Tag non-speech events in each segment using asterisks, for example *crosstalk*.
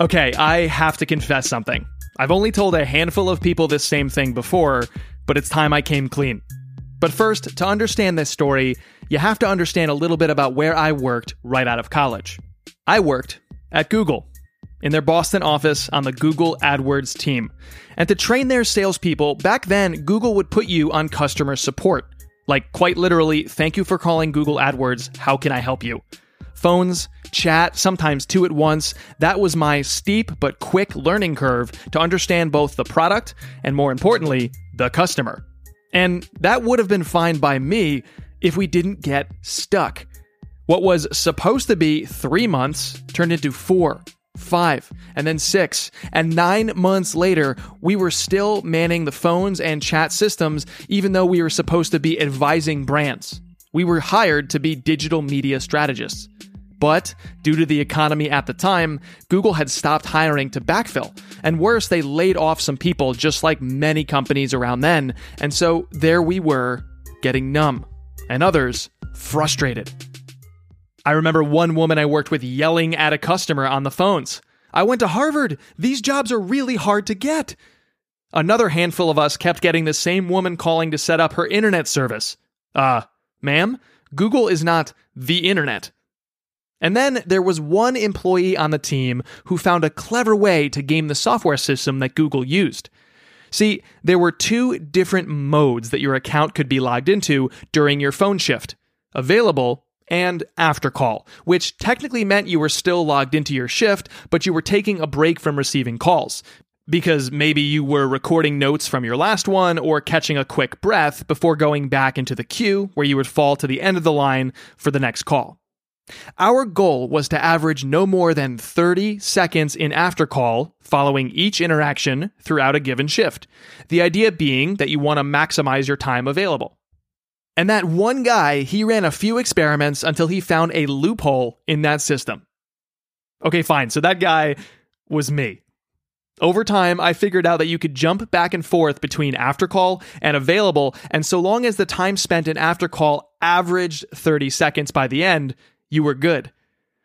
Okay, I have to confess something. I've only told a handful of people this same thing before, but it's time I came clean. But first, to understand this story, you have to understand a little bit about where I worked right out of college. I worked at Google in their Boston office on the Google AdWords team. And to train their salespeople, back then, Google would put you on customer support. Like, quite literally, thank you for calling Google AdWords. How can I help you? Phones, chat, sometimes two at once. That was my steep but quick learning curve to understand both the product and, more importantly, the customer. And that would have been fine by me if we didn't get stuck. What was supposed to be three months turned into four, five, and then six. And nine months later, we were still manning the phones and chat systems, even though we were supposed to be advising brands. We were hired to be digital media strategists. But due to the economy at the time, Google had stopped hiring to backfill. And worse, they laid off some people, just like many companies around then. And so there we were, getting numb, and others frustrated. I remember one woman I worked with yelling at a customer on the phones. I went to Harvard. These jobs are really hard to get. Another handful of us kept getting the same woman calling to set up her internet service. Uh, ma'am, Google is not the internet. And then there was one employee on the team who found a clever way to game the software system that Google used. See, there were two different modes that your account could be logged into during your phone shift available and after call, which technically meant you were still logged into your shift, but you were taking a break from receiving calls. Because maybe you were recording notes from your last one or catching a quick breath before going back into the queue where you would fall to the end of the line for the next call. Our goal was to average no more than 30 seconds in after call following each interaction throughout a given shift. The idea being that you want to maximize your time available. And that one guy, he ran a few experiments until he found a loophole in that system. Okay, fine. So that guy was me. Over time, I figured out that you could jump back and forth between after call and available, and so long as the time spent in after call averaged 30 seconds by the end, you were good.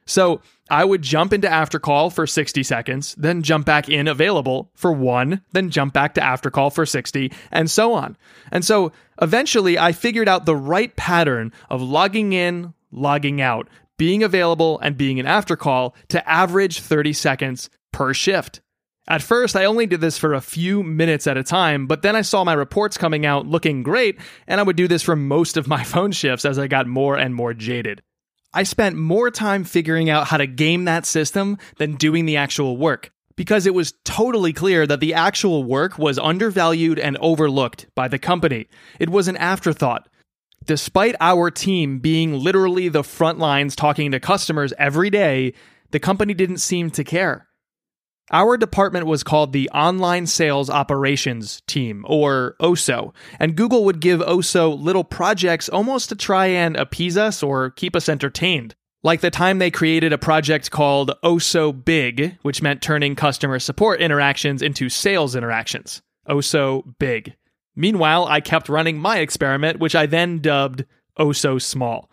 So I would jump into after call for 60 seconds, then jump back in available for one, then jump back to after call for 60, and so on. And so eventually I figured out the right pattern of logging in, logging out, being available, and being an after call to average 30 seconds per shift. At first, I only did this for a few minutes at a time, but then I saw my reports coming out looking great, and I would do this for most of my *laughs* phone shifts as I got more and more jaded. I spent more time figuring out how to game that system than doing the actual work because it was totally clear that the actual work was undervalued and overlooked by the company. It was an afterthought. Despite our team being literally the front lines talking to customers every day, the company didn't seem to care. Our department was called the Online Sales Operations Team, or OSO, and Google would give OSO little projects almost to try and appease us or keep us entertained. Like the time they created a project called OSO Big, which meant turning customer support interactions into sales interactions. OSO Big. Meanwhile, I kept running my experiment, which I then dubbed OSO Small.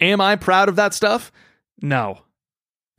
Am I proud of that stuff? No.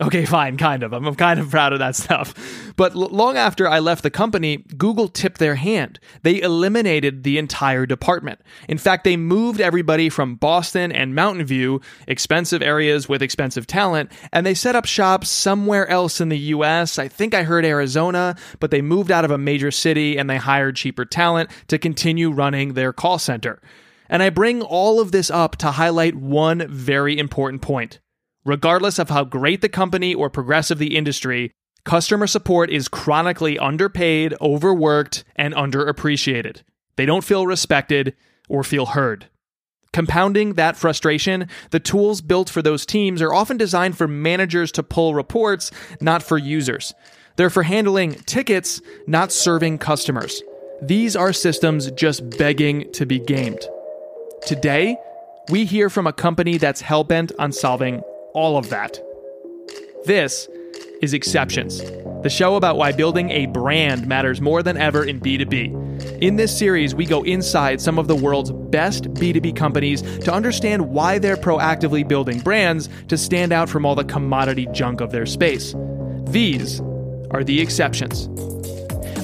Okay, fine, kind of. I'm, kind of proud of that stuff. But l- long after I left the company, Google tipped their hand. They eliminated the entire department. In fact, they moved everybody from Boston and Mountain View, expensive areas with expensive talent, and they set up shops somewhere else in the US. I think I heard Arizona, but they moved out of a major city and they hired cheaper talent to continue running their call center. And I bring all of this up to highlight one very important point. Regardless of how great the company or progressive the industry, customer support is chronically underpaid, overworked, and underappreciated. They don't feel respected or feel heard. Compounding that frustration, the tools built for those teams are often designed for managers to pull reports, not for users. They're for handling tickets, not serving customers. These are systems just begging to be gamed. Today, we hear from a company that's hell bent on solving all of that. This is Exceptions, the show about why building a brand matters more than ever in B2B. In this series, we go inside some of the world's best B2B companies to understand why they're proactively building brands to stand out from all the commodity junk of their space. These are the exceptions.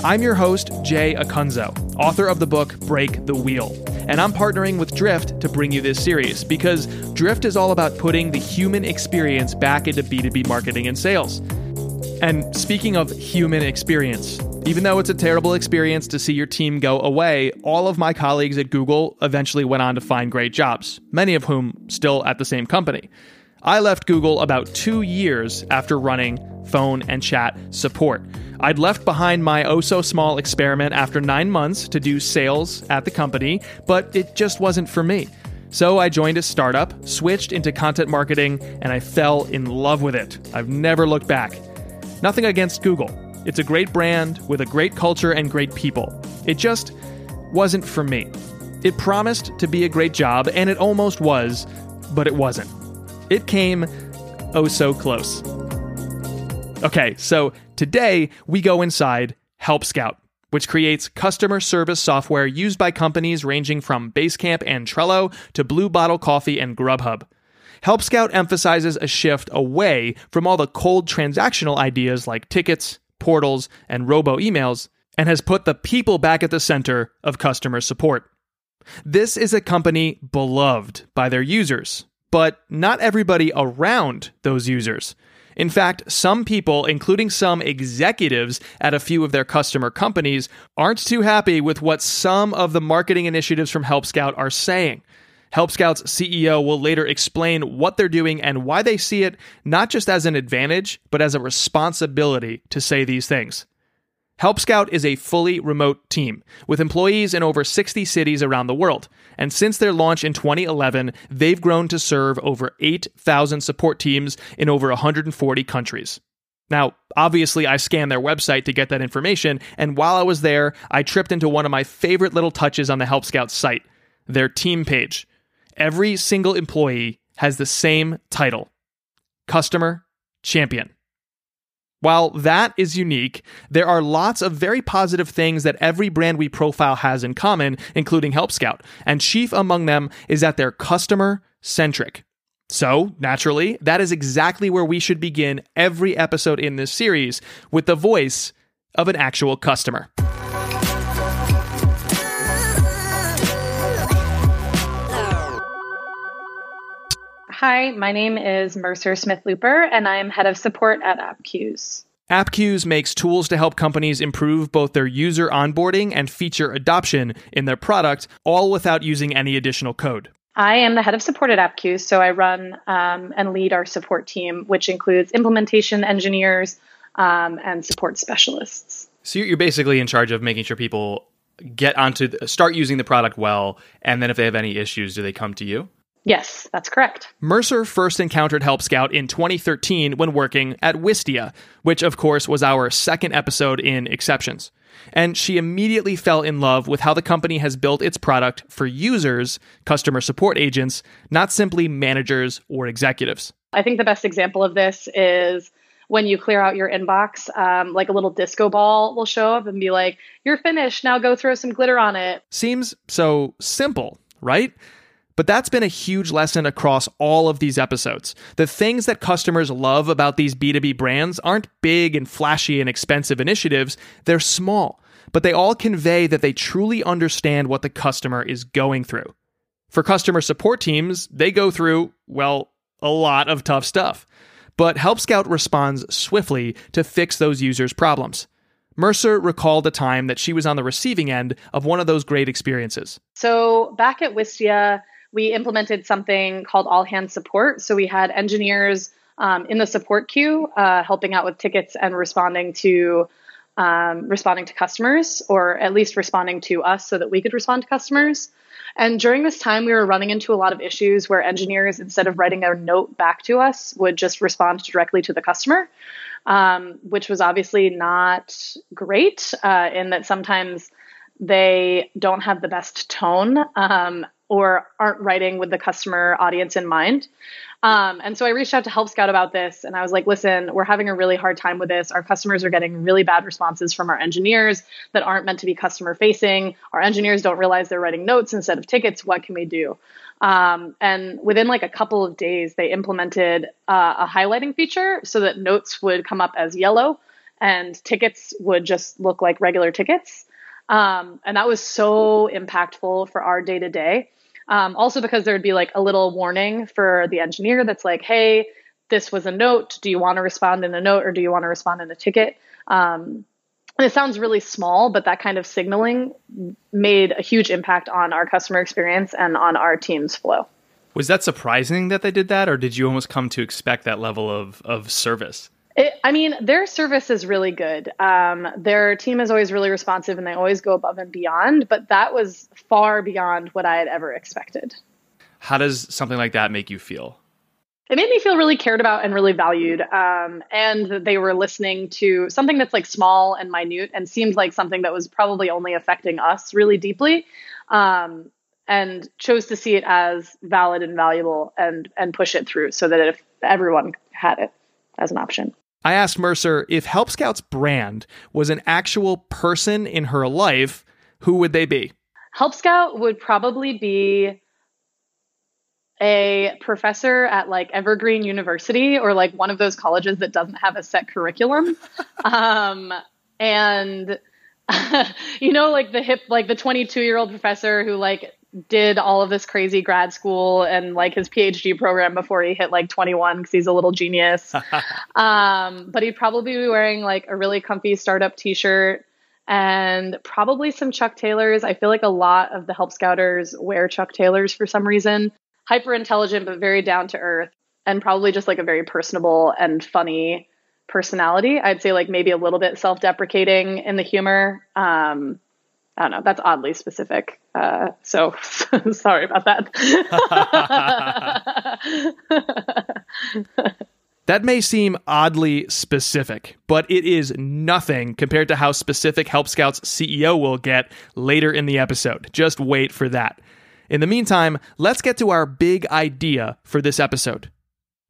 I'm your host, Jay Acunzo, author of the book Break the Wheel. And I'm partnering with Drift to bring you this series because Drift is all about putting the human experience back into B2B marketing and sales. And speaking of human experience, even though it's a terrible experience to see your team go away, all of my colleagues at Google eventually went on to find great jobs, many of whom still at the same company. I left Google about two years after running phone and chat support. I'd left behind my oh so small experiment after nine months to do sales at the company, but it just wasn't for me. So I joined a startup, switched into content marketing, and I fell in love with it. I've never looked back. Nothing against Google. It's a great brand with a great culture and great people. It just wasn't for me. It promised to be a great job, and it almost was, but it wasn't. It came oh so close. Okay, so today we go inside Help Scout, which creates customer service software used by companies ranging from Basecamp and Trello to Blue Bottle Coffee and Grubhub. Help Scout emphasizes a shift away from all the cold transactional ideas like tickets, portals, and robo emails, and has put the people back at the center of customer support. This is a company beloved by their users, but not everybody around those users. In fact, some people, including some executives at a few of their customer companies, aren't too happy with what some of the marketing initiatives from Help Scout are saying. Help Scout's CEO will later explain what they're doing and why they see it not just as an advantage, but as a responsibility to say these things. Help Scout is a fully remote team with employees in over 60 cities around the world. And since their launch in 2011, they've grown to serve over 8,000 support teams in over 140 countries. Now, obviously, I scanned their website to get that information, and while I was there, I tripped into one of my favorite little touches on the Help Scout site their team page every single employee has the same title Customer Champion. While that is unique, there are lots of very positive things that every brand we profile has in common, including Help Scout, and chief among them is that they're customer centric. So, naturally, that is exactly where we should begin every episode in this series with the voice of an actual customer. Hi, my name is Mercer Smith Looper, and I'm head of support at Appcues. Appcues makes tools to help companies improve both their user onboarding and feature adoption in their product, all without using any additional code. I am the head of support at Appcues, so I run um, and lead our support team, which includes implementation engineers um, and support specialists. So you're basically in charge of making sure people get onto the, start using the product well, and then if they have any issues, do they come to you? Yes, that's correct. Mercer first encountered Help Scout in 2013 when working at Wistia, which of course was our second episode in Exceptions. And she immediately fell in love with how the company has built its product for users, customer support agents, not simply managers or executives. I think the best example of this is when you clear out your inbox, um, like a little disco ball will show up and be like, You're finished. Now go throw some glitter on it. Seems so simple, right? But that's been a huge lesson across all of these episodes. The things that customers love about these B2B brands aren't big and flashy and expensive initiatives, they're small, but they all convey that they truly understand what the customer is going through. For customer support teams, they go through, well, a lot of tough stuff. But Help Scout responds swiftly to fix those users' problems. Mercer recalled a time that she was on the receiving end of one of those great experiences. So, back at Wistia, we implemented something called all hands support. So we had engineers um, in the support queue uh, helping out with tickets and responding to um, responding to customers, or at least responding to us so that we could respond to customers. And during this time, we were running into a lot of issues where engineers, instead of writing a note back to us, would just respond directly to the customer, um, which was obviously not great uh, in that sometimes they don't have the best tone um, or aren't writing with the customer audience in mind. Um, and so I reached out to Help Scout about this, and I was like, listen, we're having a really hard time with this. Our customers are getting really bad responses from our engineers that aren't meant to be customer facing. Our engineers don't realize they're writing notes instead of tickets. What can we do? Um, and within like a couple of days, they implemented uh, a highlighting feature so that notes would come up as yellow and tickets would just look like regular tickets. Um, and that was so impactful for our day to day. Also, because there would be like a little warning for the engineer that's like, hey, this was a note. Do you want to respond in a note or do you want to respond in a ticket? Um, and it sounds really small, but that kind of signaling made a huge impact on our customer experience and on our team's flow. Was that surprising that they did that, or did you almost come to expect that level of, of service? It, I mean, their service is really good. Um, their team is always really responsive and they always go above and beyond, but that was far beyond what I had ever expected. How does something like that make you feel? it made me feel really cared about and really valued. Um, and that they were listening to something that's like small and minute and seemed like something that was probably only affecting us really deeply. Um, and chose to see it as valid and valuable and and push it through so that if everyone had it as an option. I asked Mercer if Help Scout's brand was an actual person in her life, who would they be? Help Scout would probably be a professor at like Evergreen University or like one of those colleges that doesn't have a set curriculum. *laughs* um, and *laughs* you know, like the hip, like the 22 year old professor who like did all of this crazy grad school and like his PhD program before he hit like 21 because he's a little genius. *laughs* um, but he'd probably be wearing like a really comfy startup t shirt and probably some Chuck Taylors. I feel like a lot of the Help Scouters wear Chuck Taylors for some reason hyper intelligent but very down to earth and probably just like a very personable and funny personality. I'd say like maybe a little bit self-deprecating in the humor. Um, I don't know. That's oddly specific. Uh, so *laughs* sorry about that. *laughs* that may seem oddly specific, but it is nothing compared to how specific Help Scouts CEO will get later in the episode. Just wait for that. In the meantime, let's get to our big idea for this episode.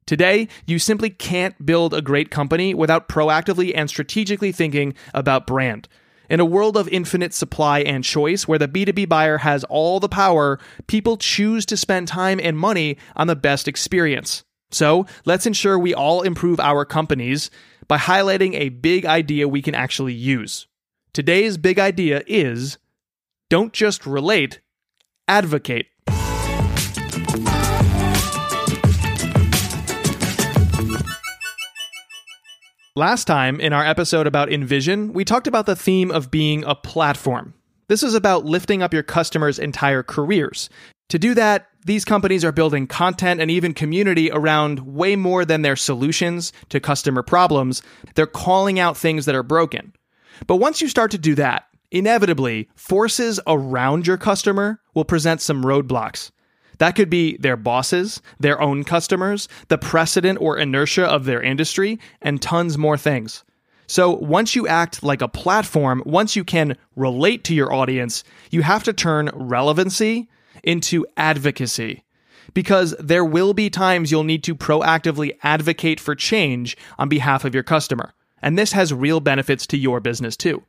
Today, you simply can't build a great company without proactively and strategically thinking about brand. In a world of infinite supply and choice, where the B2B buyer has all the power, people choose to spend time and money on the best experience. So, let's ensure we all improve our companies by highlighting a big idea we can actually use. Today's big idea is don't just relate, advocate. Last time, in our episode about InVision, we talked about the theme of being a platform. This is about lifting up your customers' entire careers. To do that, these companies are building content and even community around way more than their solutions to customer problems. They're calling out things that are broken. But once you start to do that, inevitably, forces around your customer will present some roadblocks. That could be their bosses, their own customers, the precedent or inertia of their industry, and tons more things. So once you act like a platform, once you can relate to your audience, you have to turn relevancy into advocacy. Because there will be times you'll need to proactively advocate for change on behalf of your customer. And this has real benefits to your business too.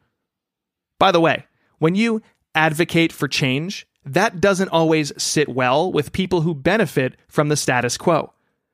By the way, when you advocate for change, that doesn't always sit well with people who benefit from the status quo.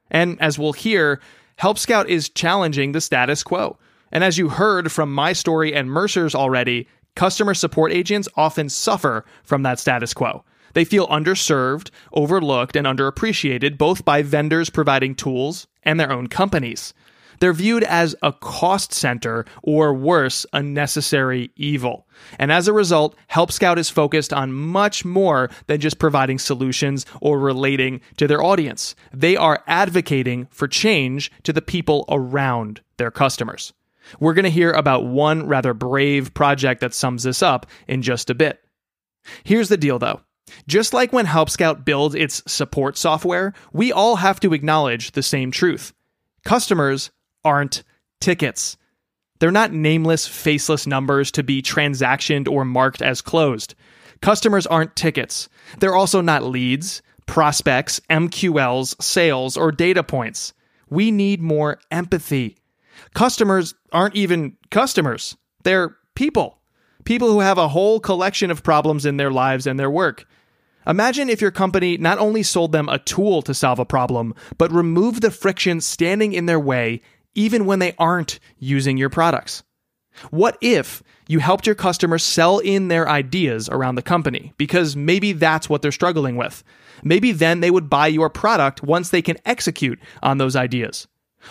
And as we'll hear, Help Scout is challenging the status quo. And as you heard from my story and Mercer's already, customer support agents often suffer from that status quo. They feel underserved, overlooked, and underappreciated both by vendors providing tools and their own companies. They're viewed as a cost center or worse, a necessary evil. And as a result, Help Scout is focused on much more than just providing solutions or relating to their audience. They are advocating for change to the people around their customers. We're going to hear about one rather brave project that sums this up in just a bit. Here's the deal though. Just like when Help Scout builds its support software, we all have to acknowledge the same truth. Customers aren't tickets. They're not nameless, faceless numbers to be transactioned or marked as closed. Customers aren't tickets. They're also not leads, prospects, MQLs, sales, or data points. We need more empathy. Customers aren't even customers. They're people. People who have a whole collection of problems in their lives and their work. Imagine if your company not only sold them a tool to solve a problem, but removed the friction standing in their way even when they aren't using your products. What if you helped your customers sell in their ideas around the company? Because maybe that's what they're struggling with. Maybe then they would buy your product once they can execute on those ideas.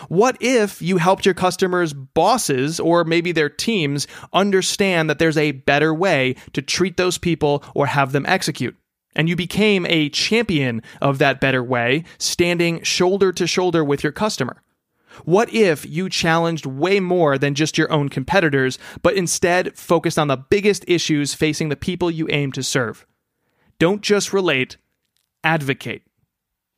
What if you helped your customers' bosses or maybe their teams understand that there's a better way to treat those people or have them execute? And you became a champion of that better way, standing shoulder to shoulder with your customer. What if you challenged way more than just your own competitors, but instead focused on the biggest issues facing the people you aim to serve? Don't just relate, advocate.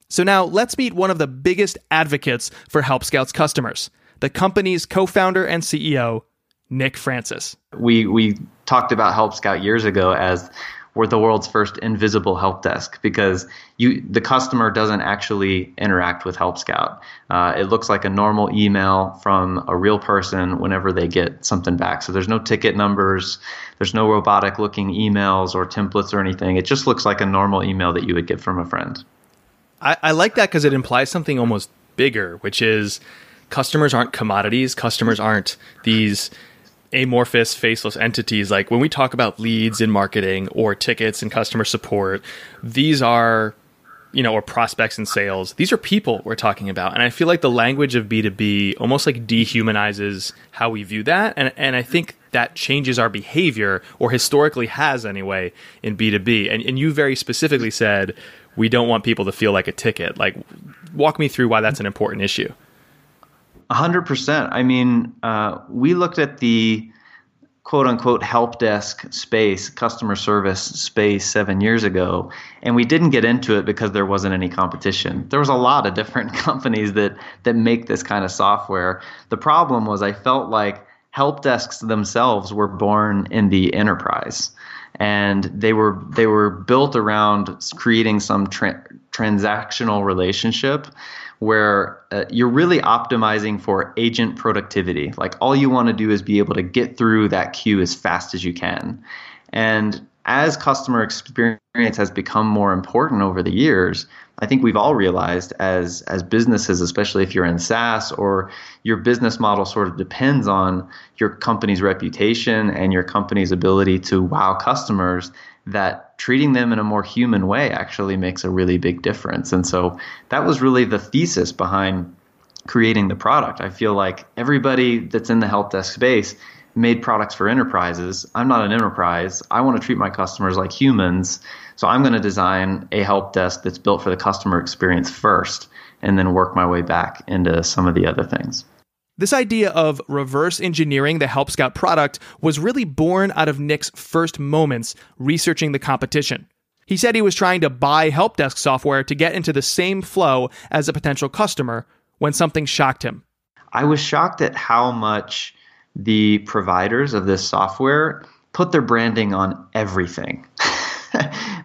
So now let's meet one of the biggest advocates for Help Scout's customers, the company's co-founder and CEO, Nick Francis. We we talked about Help Scout years ago as we're the world's first invisible help desk because you the customer doesn't actually interact with Help Scout. Uh, it looks like a normal email from a real person whenever they get something back. So there's no ticket numbers, there's no robotic looking emails or templates or anything. It just looks like a normal email that you would get from a friend. I, I like that because it implies something almost bigger, which is customers aren't commodities. Customers aren't these amorphous, faceless entities. Like when we talk about leads in marketing or tickets and customer support, these are, you know, or prospects and sales, these are people we're talking about. And I feel like the language of B2B almost like dehumanizes how we view that. And, and I think that changes our behavior, or historically has anyway, in B2B. And, and you very specifically said, we don't want people to feel like a ticket. Like, walk me through why that's an important issue hundred percent. I mean, uh, we looked at the quote unquote help desk space, customer service space seven years ago, and we didn't get into it because there wasn't any competition. There was a lot of different *laughs* companies that that make this kind of software. The problem was I felt like help desks themselves were born in the enterprise and they were they were built around creating some tra- transactional relationship where uh, you're really optimizing for agent productivity. Like all you want to do is be able to get through that queue as fast as you can. And as customer experience has become more important over the years, I think we've all realized as as businesses, especially if you're in SaaS or your business model sort of depends on your company's reputation and your company's ability to wow customers, that treating them in a more human way actually makes a really big difference. And so that was really the thesis behind creating the product. I feel like everybody that's in the help desk space made products for enterprises. I'm not an enterprise. I want to treat my customers like humans. So I'm going to design a help desk that's built for the customer experience first and then work my way back into some of the other things. This idea of reverse engineering the Help Scout product was really born out of Nick's first moments researching the competition. He said he was trying to buy help desk software to get into the same flow as a potential customer when something shocked him. I was shocked at how much the providers of this software put their branding on everything. *laughs*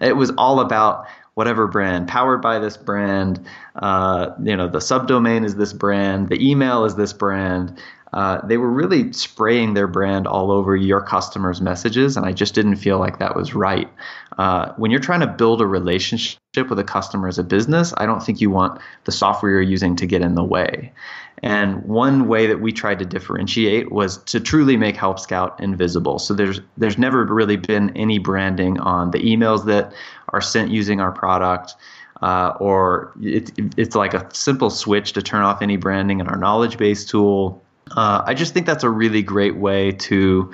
it was all about whatever brand, powered by this brand. Uh, you know, the subdomain is this brand, the email is this brand. Uh, they were really spraying their brand all over your customers' messages, and I just didn't feel like that was right. Uh, when you're trying to build a relationship with a customer as a business, I don't think you want the software you're using to get in the way. And one way that we tried to differentiate was to truly make Help Scout invisible. So there's there's never really been any branding on the emails that are sent using our product. Uh, or it, it's like a simple switch to turn off any branding in our knowledge base tool. Uh, I just think that's a really great way to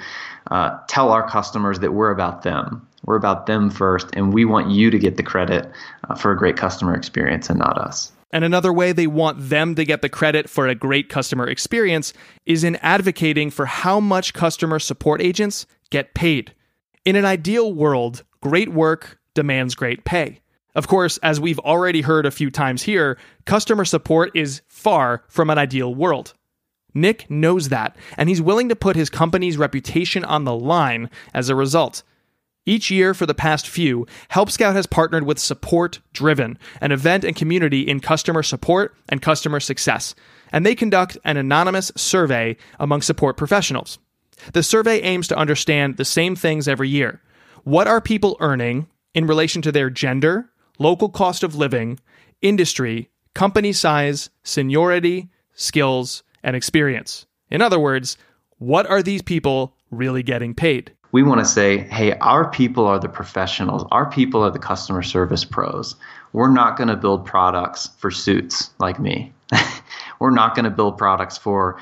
uh, tell our customers that we're about them. We're about them first, and we want you to get the credit uh, for a great customer experience and not us. And another way they want them to get the credit for a great customer experience is in advocating for how much customer support agents get paid. In an ideal world, great work demands great pay. Of course, as we've already heard a few times here, customer support is far from an ideal world. Nick knows that, and he's willing to put his company's reputation on the line as a result. Each year for the past few, Help Scout has partnered with Support Driven, an event and community in customer support and customer success, and they conduct an anonymous survey among support professionals. The survey aims to understand the same things every year. What are people earning in relation to their gender, local cost of living, industry, company size, seniority, skills, and experience? In other words, What are these people really getting paid? We want to say, hey, our people are the professionals. Our people are the customer service pros. We're not going to build products for suits like me. *laughs* We're not going to build products for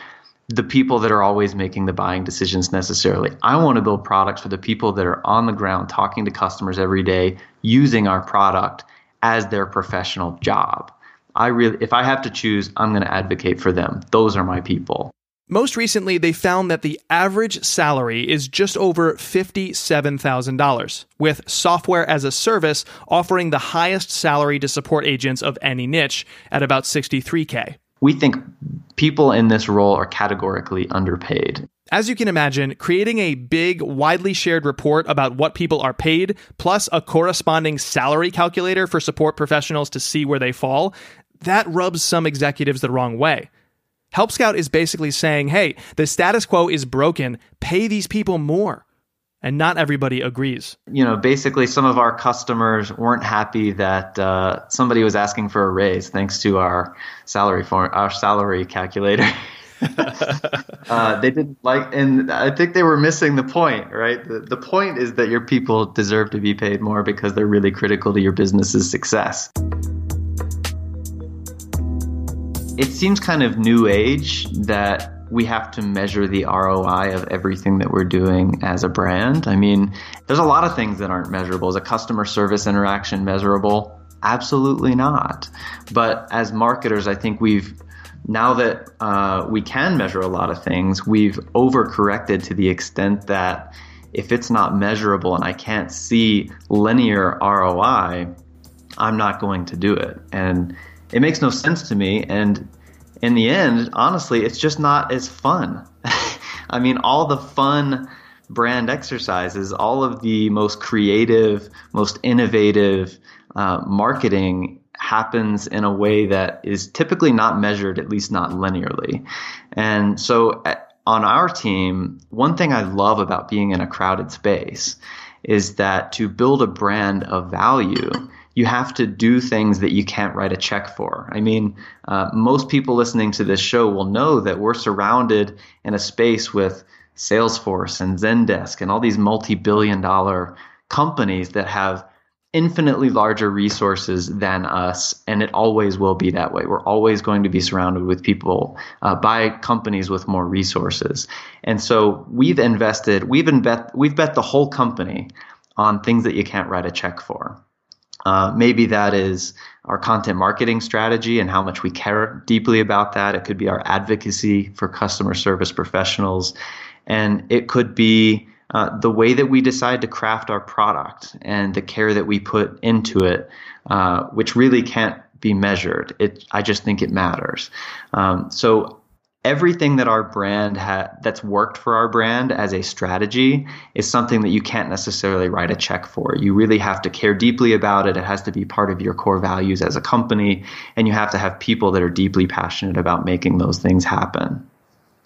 the people that are always making the buying decisions necessarily. I want to build products for the people that are on the ground talking to customers every day, using our product as their professional job. I really if I have to choose, I'm going to advocate for them. Those are my people. Most recently, they found that the average salary is just over $57,000, with software as a service offering the highest salary to support agents of any niche at about 63K. We think people in this role are categorically underpaid. As you can imagine, creating a big, widely shared report about what people are paid, plus a corresponding salary calculator for support professionals to see where they fall, that rubs some executives the wrong way. Help Scout is basically saying, hey, the status quo is broken, pay these people more. And not everybody agrees. You know, basically, some of our customers weren't happy that uh, somebody was asking for a raise thanks to our salary form, our salary calculator. *laughs* uh, they didn't like, and I think they were missing the point, right? The, the point is that your people deserve to be paid more because they're really critical to your business's success it seems kind of new age that we have to measure the ROI of everything that we're doing as a brand. I mean, there's a lot of things that aren't measurable. Is a customer service interaction measurable? Absolutely not. But as marketers, I think we've now that uh, we can measure a lot of things, we've overcorrected to the extent that if it's not measurable and I can't see linear ROI, I'm not going to do it. And it makes no sense to me. And in the end, honestly, it's just not as fun. *laughs* I mean, all the fun brand exercises, all of the most creative, most innovative uh, marketing happens in a way that is typically not measured, at least not linearly. And so at, on our team, one thing I love about being in a crowded space is that to build a brand of value, you have to do things that you can't write a check for. I mean, uh, most people listening to this show will know that we're surrounded in a space with Salesforce and Zendesk and all these multi billion dollar companies that have infinitely larger resources than us, and it always will be that way. We're always going to be surrounded with people uh, by companies with more resources, and so we've invested, we've bet, we've bet the whole company on things that you can't write a check for. Uh, maybe that is our content marketing strategy and how much we care deeply about that. It could be our advocacy for customer service professionals. And it could be uh, the way that we decide to craft our product and the care that we put into it, uh, which really can't be measured. It, I just think it matters. Um, so everything that our brand ha- that's worked for our brand as a strategy is something that you can't necessarily write a check for. You really have to care deeply about it. It has to be part of your core values as a company, and you have to have people that are deeply passionate about making those things happen.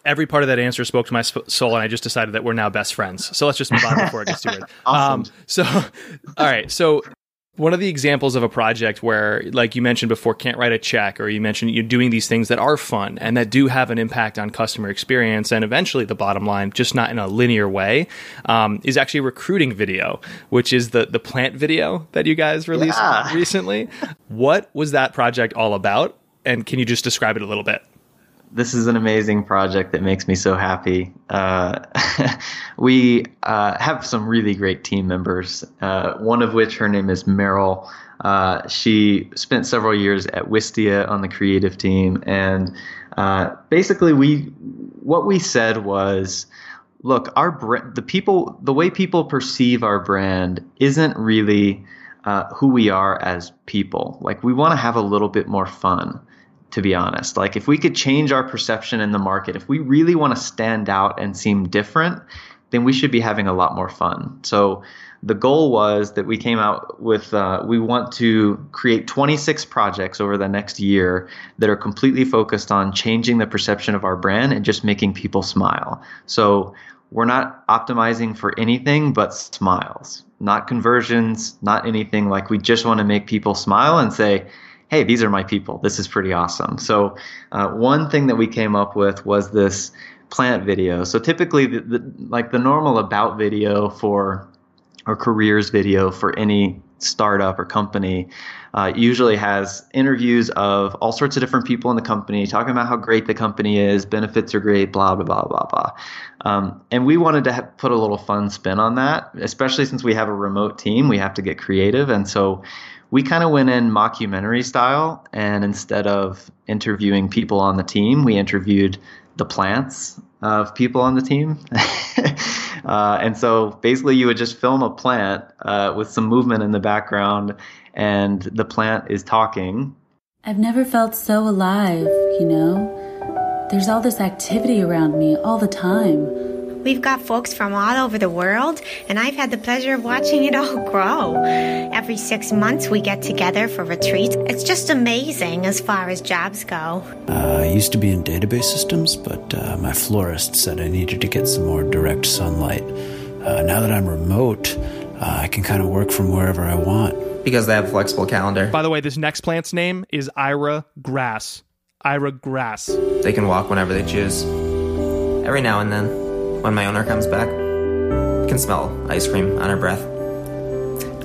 Every part of that answer spoke to my soul, and I just decided that we're now best friends. So let's just move on before it gets too weird. *laughs* awesome. Um, so, *laughs* all right. So one of the examples of a project where, like you mentioned before, can't write a check, or you mentioned you're doing these things that are fun and that do have an impact on customer experience and eventually the bottom line, just not in a linear way, um, is actually recruiting video, which is the the plant video that you guys released yeah. recently. What was that project all about? And can you just describe it a little bit? This is an amazing project that makes me so happy. Uh, *laughs* we uh, have some really great team members, uh, one of which her name is Meryl. Uh, she spent several years at Wistia on the creative team, and uh, basically, we what we said was, look, our br- the people, the way people perceive our brand isn't really uh, who we are as people. Like we want to have a little bit more fun to be honest. Like if we could change our perception in the market, if we really want to stand out and seem different, then we should be having a lot more fun. So the goal was that we came out with uh, we want to create 26 projects over the next year that are completely focused on changing the perception of our brand and just making people smile. So we're not optimizing for anything but smiles, not conversions, not anything like we just want to make people smile and say, hey, these are my people. This is pretty awesome. So, uh, one thing that we came up with was this plant video. So typically, the, the, like the normal about video for or careers video for any startup or company uh, usually has interviews of all sorts of different people in the company talking about how great the company is, benefits are great, blah blah blah blah blah. Um, and we wanted to ha- put a little fun spin on that, especially since we have a remote team. We have to get creative, and so we kind of went in mockumentary style. And instead of interviewing people on the team, we interviewed the plants of people on the team. *laughs* uh, and so basically, you would just film a plant uh, with some movement in the background, and the plant is talking. I've never felt so alive, you know? There's all this activity around me all the time. We've got folks from all over the world, and I've had the pleasure of watching it all *laughs* grow. Every six months, we get together for retreats. It's just amazing as far as jobs go. Uh, I used to be in database systems, but uh, my florist said I needed to get some more direct sunlight. Uh, now that I'm remote, uh, I can kind of work from wherever I want. Because they have a flexible calendar. By the way, this next plant's name is Ira Grass. Ira Grass. They can walk whenever they choose. Every now and then when my owner comes back. I can smell ice cream on her breath.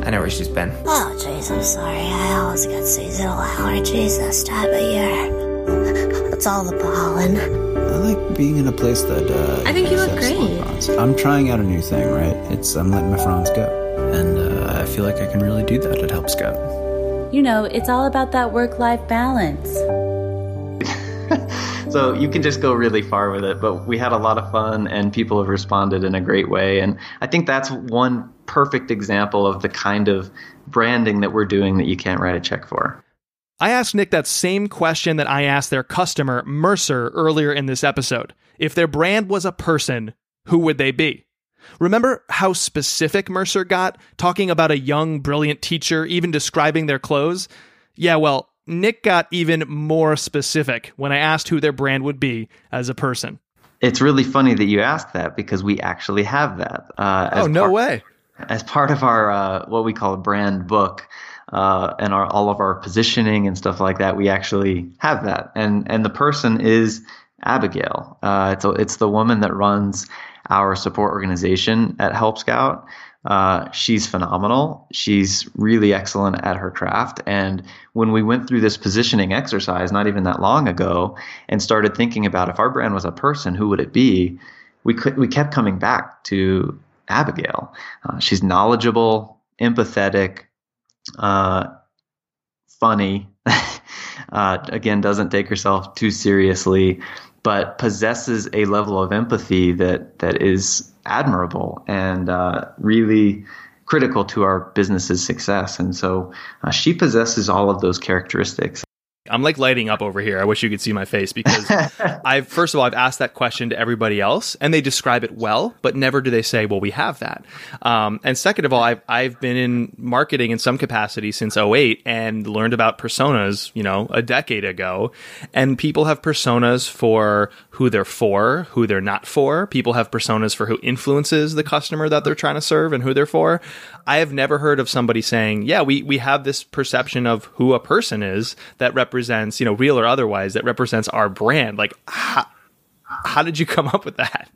I know where she's been. Oh, jeez, I'm sorry. I always get seasonal allergies this time of year. *laughs* it's all the pollen. I like being in a place that. Uh, I think you look great. I'm trying out a new thing, right? It's I'm letting my fronds go, and uh, I feel like I can really do that at Help Scout. You know, it's all about that work-life balance. *laughs* so you can just go really far with it. But we had a lot of fun, and people have responded in a great way. And I think that's one perfect example of the kind of branding that we're doing that you can't write a check for. I asked Nick that same question that I asked their customer, Mercer, earlier in this episode. If their brand was a person, who would they be? Remember how specific Mercer got, talking about a young, brilliant teacher, even describing their clothes? Yeah, well, Nick got even more specific when I asked who their brand would be as a person. It's really funny that you asked that because we actually have that. Uh, oh, no part, way. As part of our, uh, what we call a brand book, uh, and our, all of our positioning and stuff like that, we actually have that. And, and the person is Abigail. Uh, it's, a, it's the woman that runs our support organization at Help Scout. Uh, she's phenomenal. She's really excellent at her craft. And when we went through this positioning exercise not even that long ago and started thinking about if our brand was a person, who would it be? We could, we kept coming back to Abigail. Uh, she's knowledgeable, empathetic, uh, funny. *laughs* Uh, again, doesn't take herself too seriously, but possesses a level of empathy that that is admirable and uh, really critical to our business's success. And so uh, she possesses all of those characteristics. I'm like lighting up over here. I wish you could see my face because *laughs* I've first of all I've asked that question to everybody else and they describe it well, but never do they say, "Well, we have that." Um, and second of all, I've I've been in marketing in some capacity since 08 and learned about personas, you know, a decade ago. And people have personas for who they're for, who they're not for. People have personas for who influences the customer that they're trying to serve and who they're for. I have never heard of somebody saying, "Yeah, we we have this perception of who a person is that represents, you know, real or otherwise, that represents our brand." Like, how, how did you come up with that?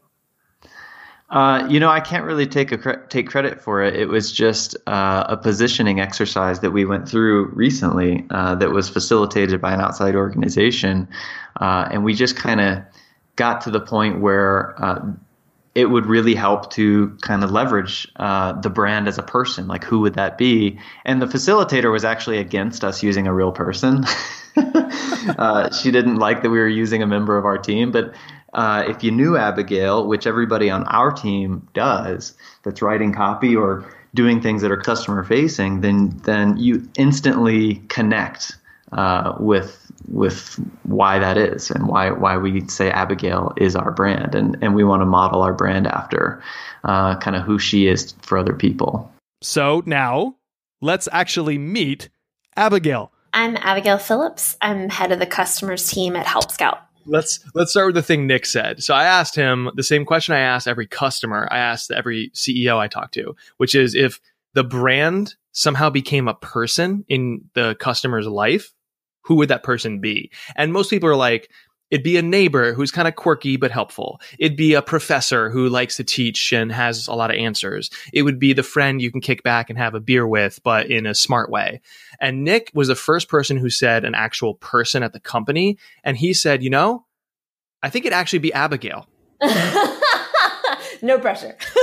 Uh, you know, I can't really take a cre- take credit for it. It was just uh, a positioning exercise that we went through recently uh, that was facilitated by an outside organization, uh, and we just kind of got to the point where uh, it would really help to kind of leverage uh, the brand as a person. Like, who would that be? And the facilitator was actually against us using a real person. *laughs* uh, she didn't like that we were using a member of our team. But uh, if you knew Abigail, which everybody on our team does, that's writing copy or doing things that are customer facing, then then you instantly connect uh, with with why that is and why why we say Abigail is our brand and and we want to model our brand after uh, kind of who she is for other people. So now let's actually meet Abigail. I'm Abigail Phillips. I'm head of the customers team at Help Scout. Let's let's start with the thing Nick said. So I asked him the same question I asked every customer. I asked every CEO I talked to, which is if the brand somehow became a person in the customer's life, who would that person be? And most people are like, It'd be a neighbor who's kind of quirky but helpful. It'd be a professor who likes to teach and has a lot of answers. It would be the friend you can kick back and have a beer with, but in a smart way. And Nick was the first person who said an actual person at the company. And he said, you know, I think it'd actually be Abigail. *laughs* no pressure. *laughs*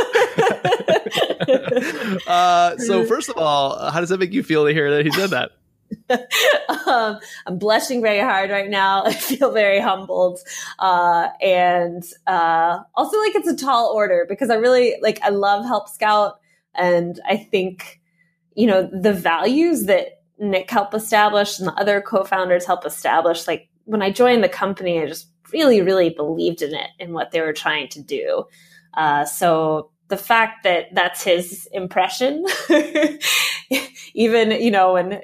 uh, so, *laughs* first of all, how does that make you feel to hear that he said that? *laughs* um, I'm blushing very hard right now. *laughs* I feel very humbled. Uh, and uh, also, like, it's a tall order because I really, like, I love Help Scout. And I think, you know, the values that Nick helped establish and the other co founders helped establish, like, when I joined the company, I just really, really believed in it and what they were trying to do. Uh, so the fact that that's his impression, *laughs* even you know, and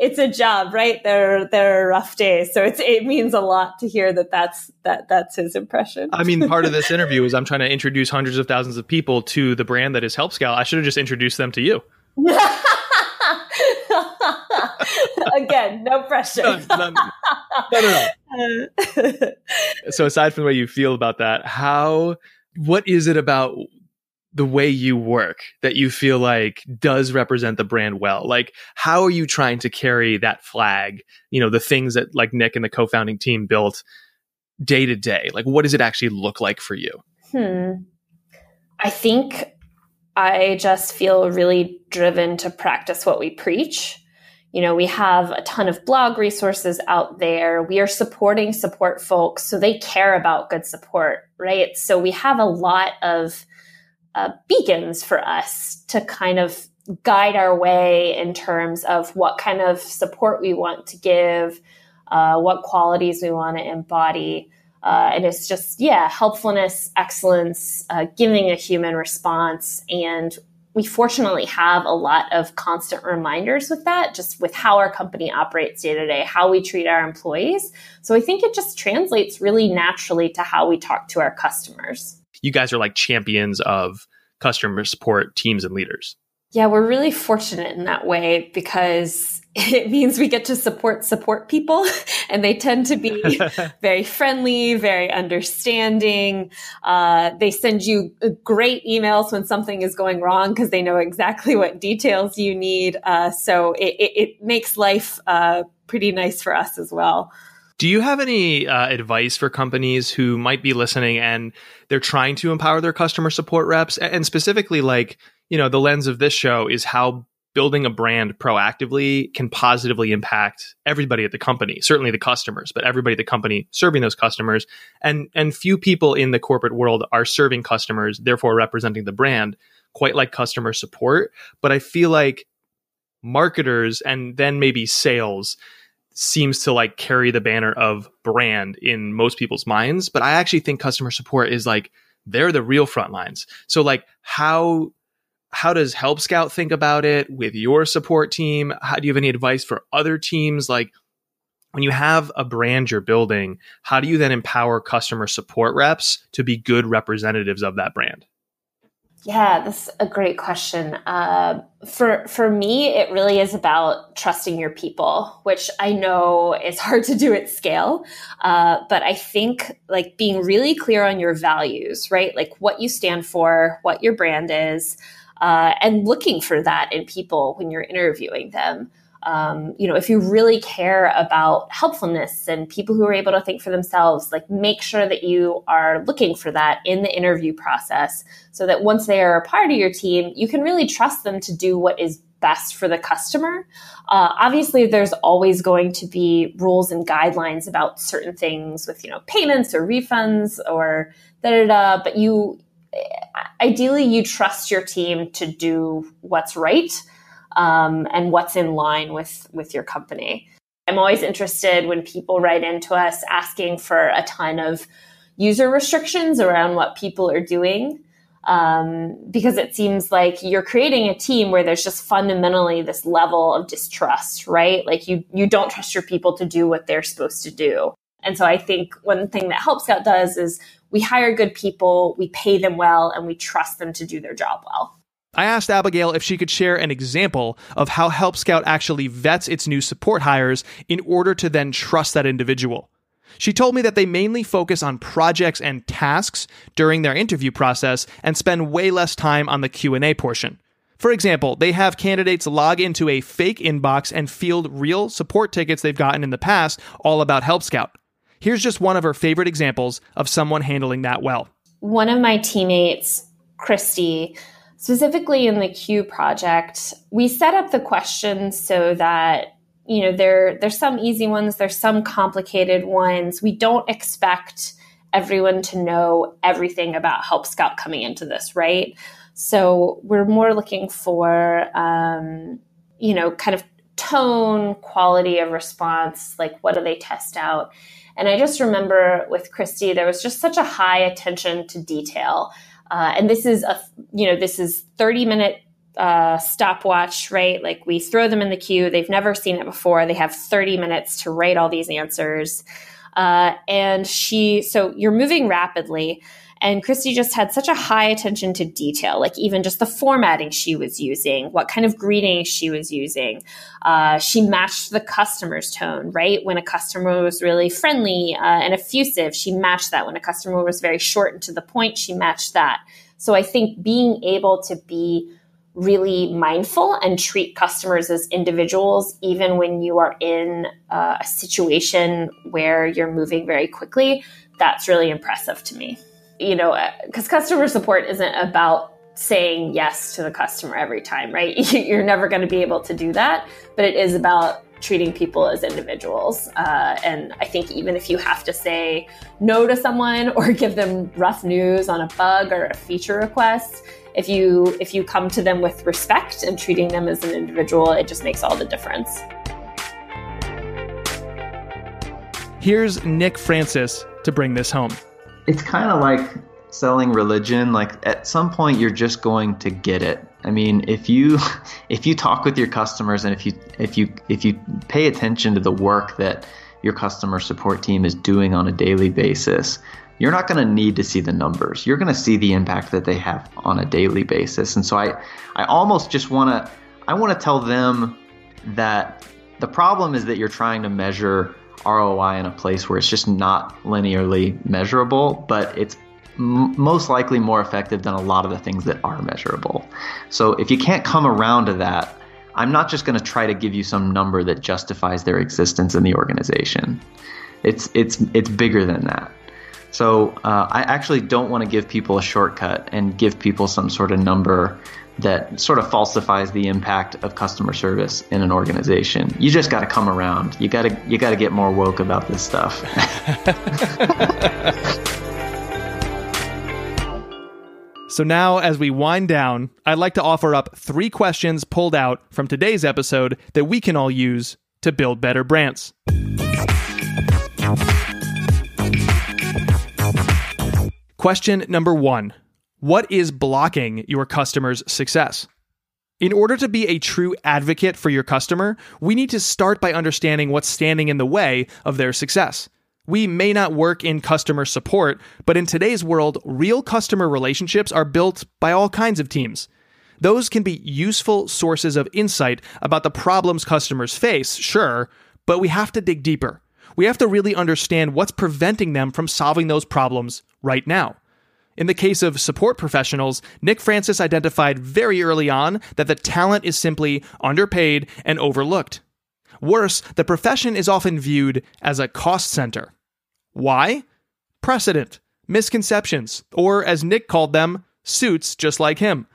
it's a job, right? There, there are rough days, so it's it means a lot to hear that that's that that's his impression. I mean, part of *laughs* this interview is I'm trying to introduce hundreds of thousands of people to the brand that is Help Scout. I should have just introduced them to you. *laughs* Again, no pressure. no, no, no, no. so aside from the way you feel about that, how what is it about the way you work that you feel like does represent the brand well? Like, how are you trying to carry that flag? You know, the things that like Nick and the co-founding team built day to day. Like, what does it actually look like for you? Hmm. I think I just feel really driven to practice what we preach. You know, we have a ton of blog resources out there. We are supporting support folks, so they care about good support, right? So we have a lot of uh, beacons for us to kind of guide our way in terms of what kind of support we want to give, uh, what qualities we want to embody. Uh, and it's just, yeah, helpfulness, excellence, uh, giving a human response. And we fortunately have a lot of constant reminders with that, just with how our company operates day to day, how we treat our employees. So I think it just translates really naturally to how we talk to our customers you guys are like champions of customer support teams and leaders. Yeah, we're really fortunate in that way because *laughs* it means we get to support support people *laughs* and they tend to be *laughs* very friendly, very understanding. Uh, they send you great emails when something is going wrong because they know exactly what details you need. Uh, so it, it, it, makes life uh, pretty nice for us as well. Do you have any uh, advice for companies who might be listening and they're trying to empower their customer support reps? And specifically, like, you know, the lens of this show is how building a brand proactively can positively impact everybody at the company, certainly the customers, but everybody at the company serving those customers. And, and few people in the corporate world are serving customers, therefore representing the brand quite like customer support. But I feel like marketers and then maybe sales seems to like carry the banner of brand in most people's minds but i actually think customer support is like they're the real front lines. So like how how does help scout think about it with your support team? How do you have any advice for other teams? Like when you have a brand you're building how do you then empower customer support reps to be good representatives of that brand yeah, that's a great question. Uh, for for me, it really is about trusting your people, which I know is *laughs* hard to do at scale. Uh, but I think like being really clear on your values, right? Like what you stand for, what your brand is, uh, and looking for that in people when you're interviewing them um, you know, if you really care about helpfulness and people who are able to think for themselves, like make sure that you are looking for that in the interview process so that once they are a part of your team, you can really trust them to do what is best for the customer. Uh, obviously, there's always going to be rules and guidelines about certain things with, you know, payments or refunds or da da da, but you ideally you trust your team to do what's right um, and what's in line with with your company. I'm always interested when people write into us asking for a ton of user restrictions around what people are doing. Um, because it seems like you're creating a team where there's just fundamentally this level of distrust, right? Like you you don't trust your people to do what they're supposed to do. And so I think one thing that Help Scout does is we hire good people, we pay them well, and we trust them to do their job well. I asked Abigail if she could share an example of how Help Scout actually vets its new support hires in order to then trust that individual. She told me that they mainly focus on projects and tasks during their interview process and spend way less time on the Q&A portion. For example, they have candidates log into a fake inbox and field real support tickets they've gotten in the past all about Help Scout. Here's just one of her favorite examples of someone handling that well. One of my teammates, Christy, specifically in the Q project, we set up the questions so that you know there there's some easy ones, there's some complicated ones. We don't expect everyone to know everything about Help Scout coming into this, right? So we're more looking for um, you know kind of tone, quality of response, like what do they test out? And I just remember with Christy, there was just such a high attention to detail. Uh, and this is a, you know, this is 30 minute uh, stopwatch, right? Like we throw them in the queue. They've never seen it before. They have 30 minutes to write all these answers. Uh, and she, so you're moving rapidly. And Christy just had such a high attention to detail, like even just the formatting she was using, what kind of greeting she was using. Uh, she matched the customer's tone, right? When a customer was really friendly uh, and effusive, she matched that. When a customer was very short and to the point, she matched that. So I think being able to be really mindful and treat customers as individuals, even when you are in uh, a situation where you're moving very quickly, that's really impressive to me you know, because uh, customer support isn't about saying yes to the customer every time, right? *laughs* You're never going to be able to do that, but it is about treating people as individuals. Uh, and I think even if you have to say no to someone *laughs* or give them rough news on a bug or a feature request, if you if you come to them with respect and treating them as an individual, it just makes all the difference. Here's Nick Francis to bring this home it's kind of like selling religion like at some point you're just going to get it. I mean if you *laughs* if you talk with your customers and if you if you if you pay attention to the work that your customer support team is doing on a daily basis you're not going to need to see the numbers. You're going to see the impact that they have on a daily basis. And so i i almost just want to i want to tell them that the problem is that you're trying to measure ROI in a place where it's just not linearly measurable, but it's m- most likely more effective than a lot of the things that are measurable. So if you can't come around to that, I'm not just going to try to give you some number that justifies their existence in the organization. It's it's it's bigger than that. So uh, I actually don't want to give people a shortcut and give people some sort of number that sort of falsifies the impact of customer service in an organization. You just got to come around. You got to you got to get more woke about this stuff. *laughs* so now as we wind down, I'd like to offer up 3 questions pulled out from today's episode that we can all use to build better brands. Question number 1. What is blocking your customer's success? In order to be a true advocate for your customer, we need to start by understanding what's standing in the way of their success. We may not work in customer support, but in today's world, real customer relationships are built by all kinds of teams. Those can be useful sources of insight about the problems customers face, sure, but we have to dig deeper. We have to really understand what's preventing them from solving those problems right now. In the case of support professionals, Nick Francis identified very early on that the talent is simply underpaid and overlooked. Worse, the profession is often viewed as a cost center. Why? Precedent, misconceptions, or as Nick called them, suits just like him.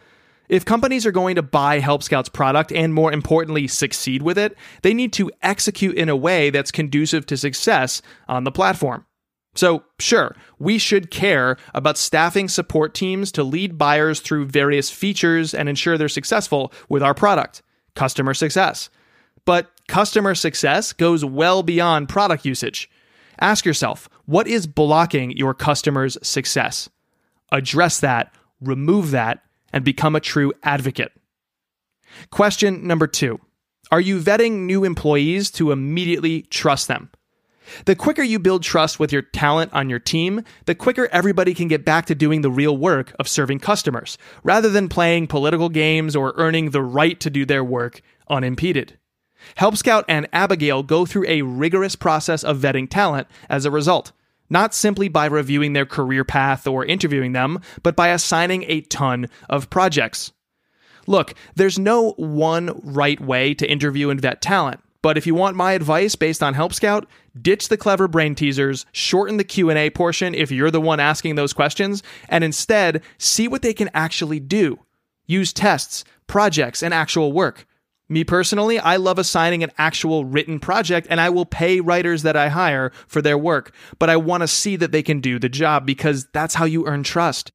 If companies are going to buy Help Scout's product and more importantly succeed with it, they need to execute in a way that's conducive to success on the platform. So, sure, we should care about staffing support teams to lead buyers through various features and ensure they're successful with our product, customer success. But customer success goes well beyond product usage. Ask yourself, what is blocking your customers' success? Address that, remove that, and become a true advocate. Question number two Are you vetting new employees to immediately trust them? The quicker you build trust with your talent on your team, the quicker everybody can get back to doing the real work of serving customers, rather than playing political games or earning the right to do their work unimpeded. Help Scout and Abigail go through a rigorous process of vetting talent as a result, not simply by reviewing their career path or interviewing them, but by assigning a ton of projects. Look, there's no one right way to interview and vet talent. But if you want my advice based on Help Scout, ditch the clever brain teasers, shorten the Q&A portion if you're the one asking those questions, and instead see what they can actually do. Use tests, projects, and actual work. Me personally, I love assigning an actual written project and I will pay writers that I hire for their work, but I want to see that they can do the job because that's how you earn trust.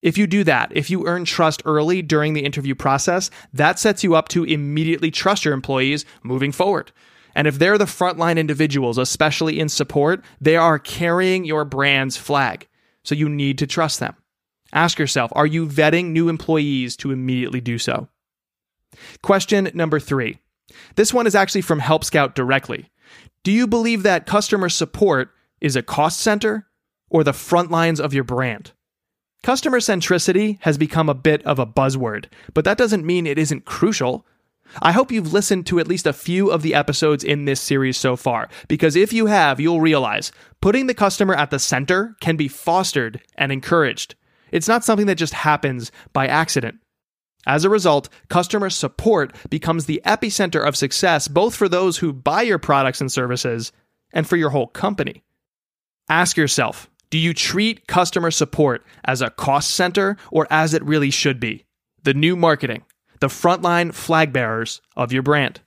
If you do that, if you earn trust early during the interview process, that sets you up to immediately trust your employees moving forward. And if they're the frontline individuals, especially in support, they are carrying your brand's flag. So you need to trust them. Ask yourself are you vetting new employees to immediately do so? Question number three. This one is actually from Help Scout directly. Do you believe that customer support is a cost center or the front lines of your brand? Customer centricity has become a bit of a buzzword, but that doesn't mean it isn't crucial. I hope you've listened to at least a few of the episodes in this series so far, because if you have, you'll realize putting the customer at the center can be fostered and encouraged. It's not something that just happens by accident. As a result, customer support becomes the epicenter of success both for those who buy your products and services and for your whole company. Ask yourself do you treat customer support as a cost center or as it really should be? The new marketing, the frontline flag bearers of your brand.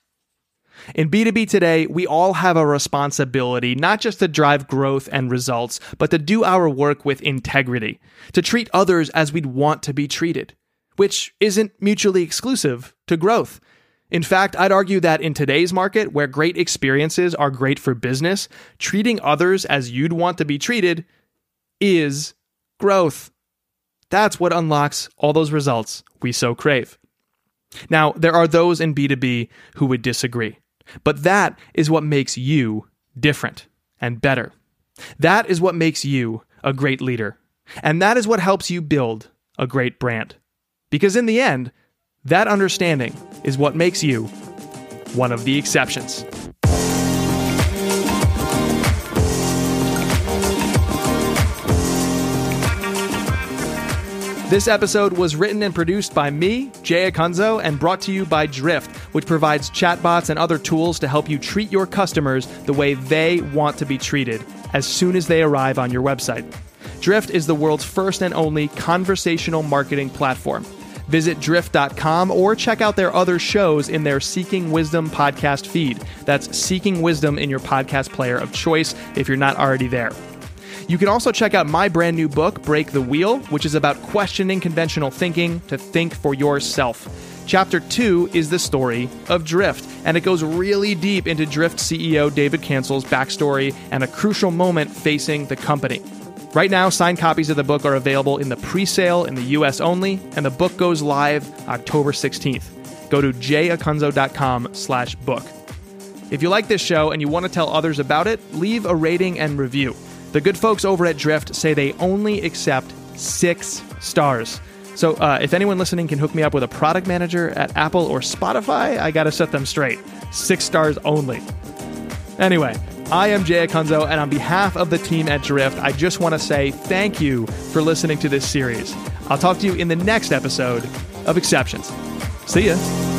In B2B today, we all have a responsibility not just to drive growth and results, but to do our work with integrity, to treat others as we'd want to be treated, which isn't mutually exclusive to growth. In fact, I'd argue that in today's market, where great experiences are great for business, treating others as you'd want to be treated is growth. That's what unlocks all those results we so crave. Now, there are those in B2B who would disagree, but that is what makes you different and better. That is what makes you a great leader. And that is what helps you build a great brand. Because in the end, that understanding is what makes you one of the exceptions. This episode was written and produced by me, Jay Acunzo, and brought to you by Drift, which provides chatbots and other tools to help you treat your customers the way they want to be treated as soon as they arrive on your website. Drift is the world's first and only conversational marketing platform. Visit drift.com or check out their other shows in their Seeking Wisdom podcast feed. That's Seeking Wisdom in your podcast player of choice if you're not already there. You can also check out my brand new book, Break the Wheel, which is about questioning conventional thinking to think for yourself. Chapter 2 is the story of Drift, and it goes really deep into Drift CEO David Cancel's backstory and a crucial moment facing the company. Right now, signed copies of the book are available in the pre sale in the US only, and the book goes live October 16th. Go to jayacunzo.com slash book. If you like this show and you want to tell others about it, leave a rating and review. The good folks over at Drift say they only accept six stars. So uh, if anyone listening can hook me up with a product manager at Apple or Spotify, I got to set them straight. Six stars only. Anyway, I am Jay Acunzo, and on behalf of the team at Drift, I just want to say thank you for listening to this series. I'll talk to you in the next episode of Exceptions. See ya.